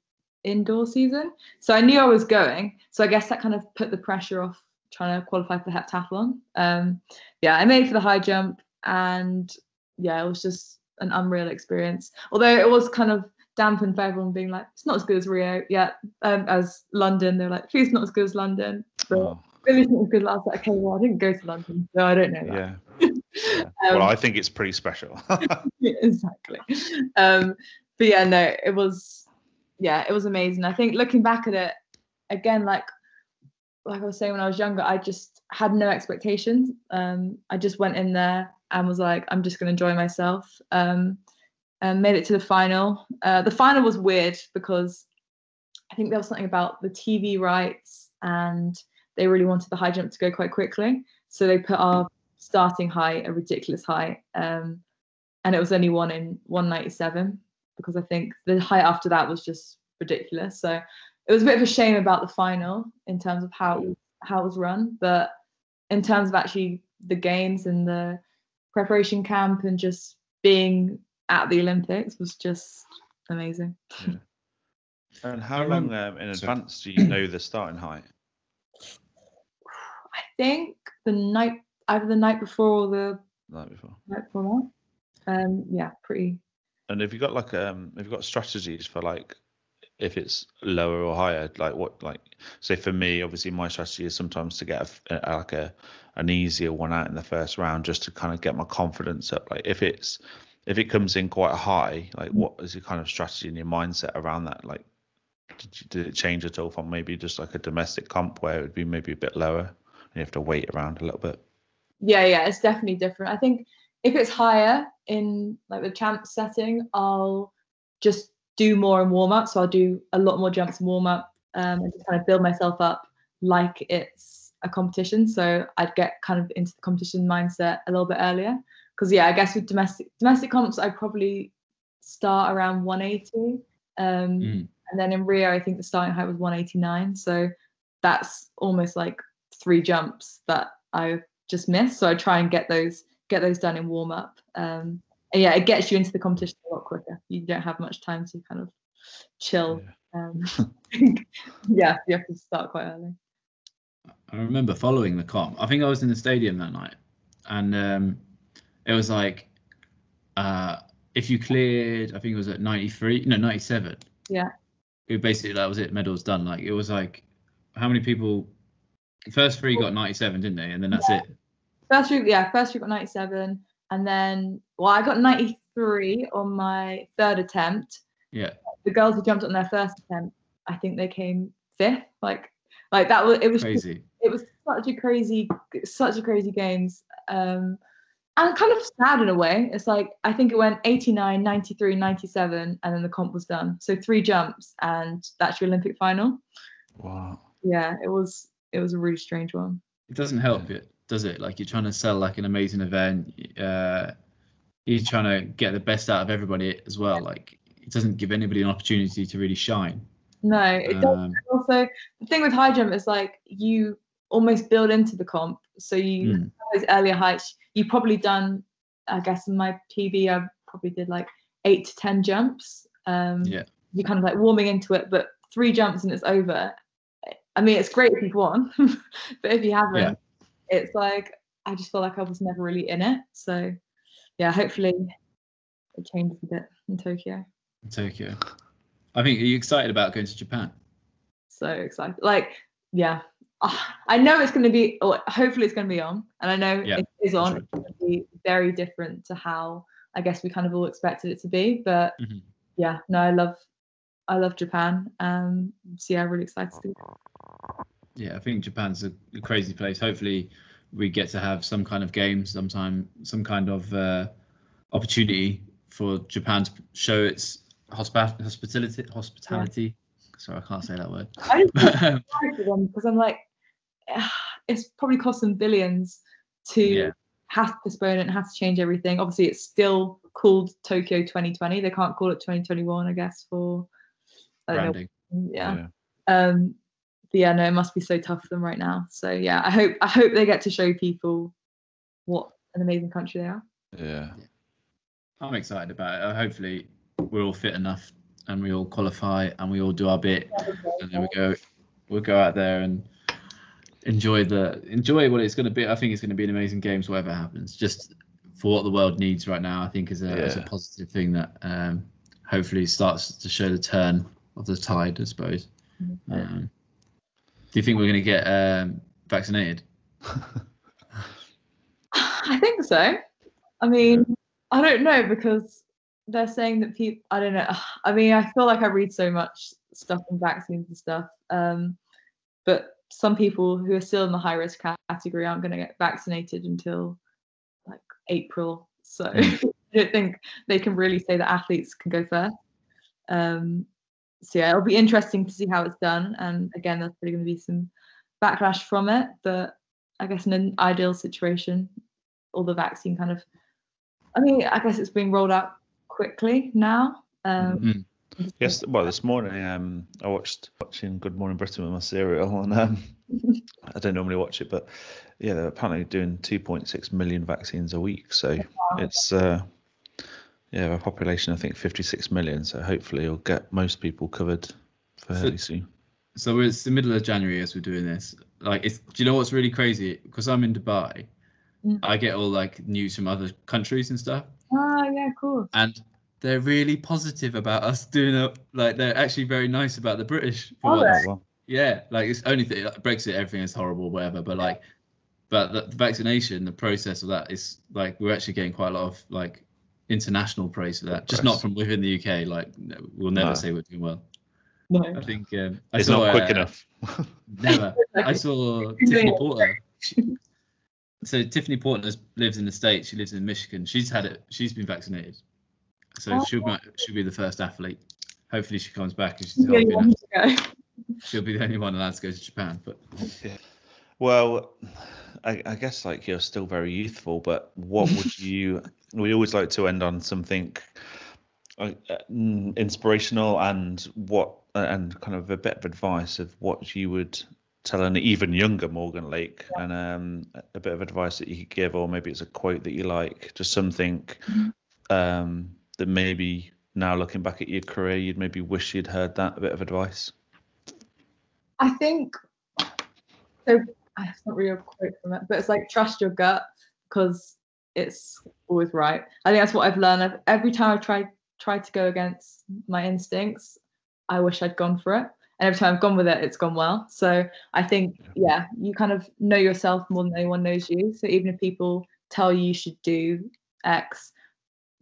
indoor season, so I knew I was going. So I guess that kind of put the pressure off trying to qualify for the heptathlon. Um, yeah, I made for the high jump, and yeah, it was just an unreal experience. Although it was kind of dampened for everyone being like, it's not as good as Rio yet, um, as London. They're like, please, not as good as London. But Oh, really, it's not as good. I was like, okay, well, I didn't go to London, so I don't know that. yeah. yeah. well, Um, I think it's pretty special. Exactly. Um, but yeah, no, it was, yeah, it was amazing. I think looking back at it, again, like, like I was saying when I was younger, I just had no expectations. Um, I just went in there and was like, I'm just going to enjoy myself. Um, and made it to the final. Uh, the final was weird because I think there was something about the TV rights and they really wanted the high jump to go quite quickly. So they put our starting height a ridiculous height. Um, and it was only one in 197 because I think the height after that was just ridiculous. So it was a bit of a shame about the final in terms of how it was, how it was run, but in terms of actually the games and the preparation camp and just being at the Olympics was just amazing. and how long um, in advance do you know the starting height? I think the night either the night before or the Like before. night before. Um, yeah, pretty. And have you got like um have you got strategies for like if it's lower or higher? Like what like say for me, obviously my strategy is sometimes to get a a like a an easier one out in the first round just to kind of get my confidence up. Like if it's if it comes in quite high, like what is your kind of strategy and your mindset around that? Like did, you, did it change at all from maybe just like a domestic comp where it would be maybe a bit lower you have to wait around a little bit? yeah yeah it's definitely different i think if it's higher in like the champ setting i'll just do more in warm up so i'll do a lot more jumps in warm up um, and just kind of build myself up like it's a competition so i'd get kind of into the competition mindset a little bit earlier because yeah i guess with domestic domestic comps i probably start around 180. Um, Mm. And then in Rio, I think the starting height was 189. So that's almost like three jumps that I just missed. So I try and get those get those done in warm up. Um, yeah, it gets you into the competition a lot quicker. You don't have much time to kind of chill. Um, yeah, you have to start quite early. I remember following the comp. I think I was in the stadium that night, and um, it was like, uh, if you cleared, I think it was at 93, no 97. Yeah. It basically that was it. Medals done. Like it was like, how many people? The first three got 97, didn't they? And then that's it. First week, yeah, first week got 97, and then well, I got 93 on my third attempt. Yeah. The girls who jumped on their first attempt, I think they came fifth. Like, like that was it was just- Crazy. it was such a crazy, such a crazy games. Um, and kind of sad in a way. It's like I think it went 89, 93, 97, and then the comp was done. So three jumps, and that's your Olympic final. Wow. Yeah, it was it was a really strange one. It doesn't help it, does it? Like you're trying to sell like an amazing event. Uh, you're trying to get the best out of everybody as well. Like it doesn't give anybody an opportunity to really shine. No, it doesn't. also the thing with high jump is like you almost build into the comp so you Mm. those earlier heights you probably done i guess in my pb i probably did like eight to ten jumps um Yeah. you're kind of like warming into it but three jumps and it's over i mean it's great if you've won but if you haven't Yeah. it's like i just feel like i was never really in it so yeah hopefully it changes a bit in tokyo Tokyo. I think are you excited about going to Japan? so excited. Like, yeah, Ah, I know it's going to be, or hopefully it's going to be on, and I know Yeah, it is on. It's going to be very different to how I guess we kind of all expected it to be. But Mhm. yeah, no, I love, I love Japan. Um, so yeah, really excited to. Yeah, I think Japan's a, a crazy place. Hopefully, we get to have some kind of game sometime, some kind of uh, opportunity for Japan to show its hospi- hospitality. Hospitality. Sorry, I can't say that word. I just But, for them because I'm like, it's probably cost them billions to Yeah. have to postpone it and have to change everything. Obviously, it's still called Tokyo 2020. They can't call it 2021, I guess, for I don't know branding. yeah. Um, but yeah, no, it must be so tough for them right now. So yeah, I hope I hope they get to show people what an amazing country they are. Yeah. I'm excited about it. Uh, hopefully, we're all fit enough and we all qualify and we all do our bit, and then we go, we'll go out there and enjoy the enjoy what it's going to be. I think it's going to be an amazing games, whatever happens. Just for what the world needs right now, I think is a, is a positive thing that um, hopefully starts to show the turn of the tide. I suppose. Um, do you think we're going to get um, vaccinated? I think so. I mean, I don't know because they're saying that people. I don't know. I mean, I feel like I read so much stuff on vaccines and stuff. Um, but some people who are still in the high risk category aren't going to get vaccinated until like April. So I don't think they can really say that athletes can go first. Um, so yeah, it'll be interesting to see how it's done. And again, there's probably going to be some backlash from it. But I guess in an ideal situation, all the vaccine kind of I mean, I guess it's being rolled out quickly now. Um, Mm. Yes, well, this morning um, I watched watching Good Morning Britain with my cereal, and um, I don't normally watch it, but yeah, they're apparently doing 2.6 million vaccines a week. So it's uh, yeah, a population I think 56 million. So hopefully you'll get most people covered fairly soon. So it's the middle of January as we're doing this. Like, it's, do you know what's really crazy? Because I'm in Dubai, Mm. I get all like news from other countries and stuff, Ah, yeah, of course. and they're really positive about us doing it. Like, they're actually very nice about the British. for Are once. Yeah, like it's only th- like, Brexit, everything is horrible, whatever. But like, but the, the vaccination, the process of that is like we're actually getting quite a lot of like international praise for that. Just not from within the UK. Like, we'll never No. say we're doing well. No. I think um, I it's saw, not quick uh, enough. Never. I saw Tiffany doing it. Porter. So Tiffany Porter has- lives in the States. She lives in Michigan. She's had it. She's been vaccinated. So Oh. she'll be, she'll be the first athlete. Hopefully she comes back and she's Yeah, healthy you to go. She'll be the only one allowed to go to Japan. But Well, I, I guess like you're still very youthful, but what would you? We always like to end on something uh, mm, inspirational and what and kind of a bit of advice of what you would tell an even younger Morgan Lake and um, a bit of advice that you could give, or maybe it's a quote that you like, just something um, that maybe now looking back at your career, you'd maybe wish you'd heard that a bit of advice. I think so. It's not really a quote from it, but it's like trust your gut because it's always right. I think that's what I've learned. I've, every time I've tried tried to go against my instincts, I wish I'd gone for it. And every time I've gone with it, it's gone well. So I think, yeah, you kind of know yourself more than anyone knows you. So even if people tell you you should do X,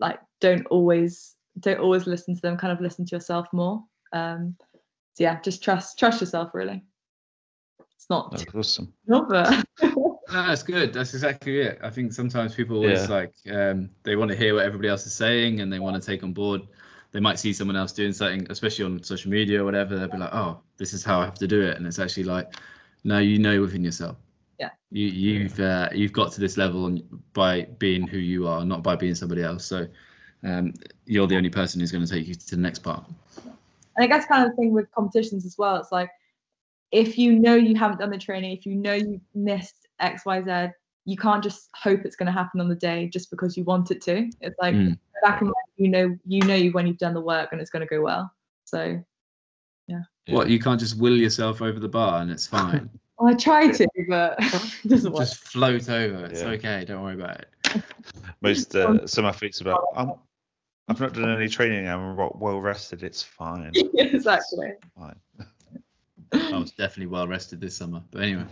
like don't always don't always listen to them. Kind of listen to yourself more. Um, so yeah, just trust trust yourself really. It's not that's awesome. not but No, that's good. That's exactly it. I think sometimes people always Yeah. like um, they want to hear what everybody else is saying and they want to take on board. They might see someone else doing something, especially on social media or whatever. They'll be like, "Oh, this is how I have to do it," and it's actually like, no, you know within yourself. Yeah. You you've uh, you've got to this level and by being who you are, not by being somebody else. So um, you're the only person who's going to take you to the next part. I think that's kind of the thing with competitions as well. It's like if you know you haven't done the training, if you know you've missed X, Y, Z, you can't just hope it's going to happen on the day just because you want it to. It's like Mm. back in mind, you know, you know when you've done the work and it's going to go well. So yeah What you can't just will yourself over the bar and it's fine. I try to, but it doesn't work. just float over. It's Yeah. okay. Don't worry about it. Most uh, some athletes about. I'm, I've not done any training. I'm well rested. It's fine. exactly. Fine. I was definitely well rested this summer. But anyway.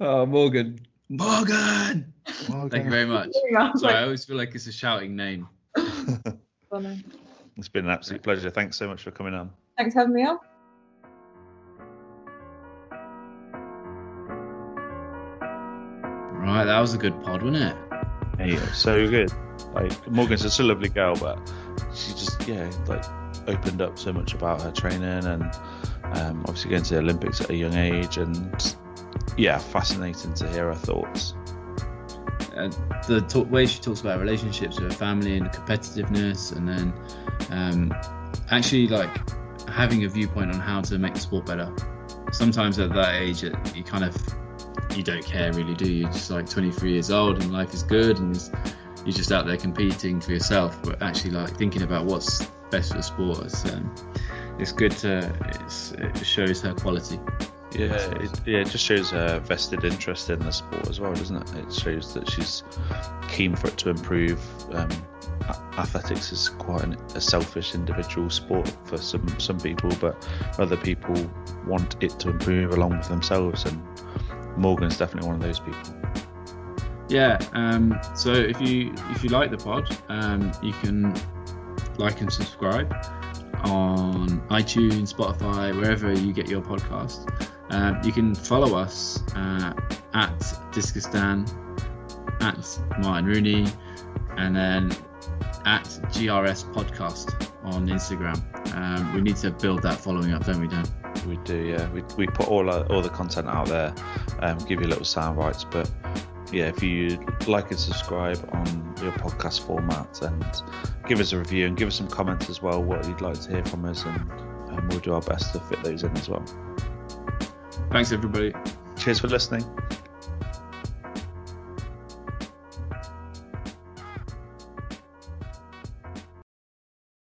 oh, Morgan. Morgan! Thank you very much. I was Sorry, I always feel like it's a shouting name. it's been an absolute pleasure. Thanks so much for coming on. Thanks for having me on. Right, that was a good pod, wasn't it? Hey, so good. Like Morgan's such a lovely girl, but she just yeah like opened up so much about her training and um, obviously going to the Olympics at a young age and yeah, fascinating to hear her thoughts. Uh, the talk, way she talks about relationships with her family and competitiveness, and then um, actually like having a viewpoint on how to make the sport better. Sometimes at that age, it, you kind of you don't care really, do you? You're just like 23 years old and life is good, and you're just out there competing for yourself. But actually, like thinking about what's best for the sport, it's, um, it's good to it's, it shows her quality. Yeah, it, yeah, it just shows her vested interest in the sport as well, doesn't it? It shows that she's keen for it to improve. Um, athletics is quite an, a selfish individual sport for some some people, but other people want it to improve along with themselves, and Morgan's definitely one of those people. Yeah. Um, so if you if you like the pod, um, you can like and subscribe on iTunes, Spotify, wherever you get your podcast. Um, you can follow us uh, at Discus Dan, at Martyn Rooney, and then at GRS Podcast on Instagram. Um, we need to build that following up, don't we, Dan? We do, yeah. We, we put all our, all the content out there, um, give you little sound bites, but yeah, if you like and subscribe on your podcast format and give us a review and give us some comments as well, what you'd like to hear from us, and, and we'll do our best to fit those in as well. Thanks, everybody. Cheers for listening.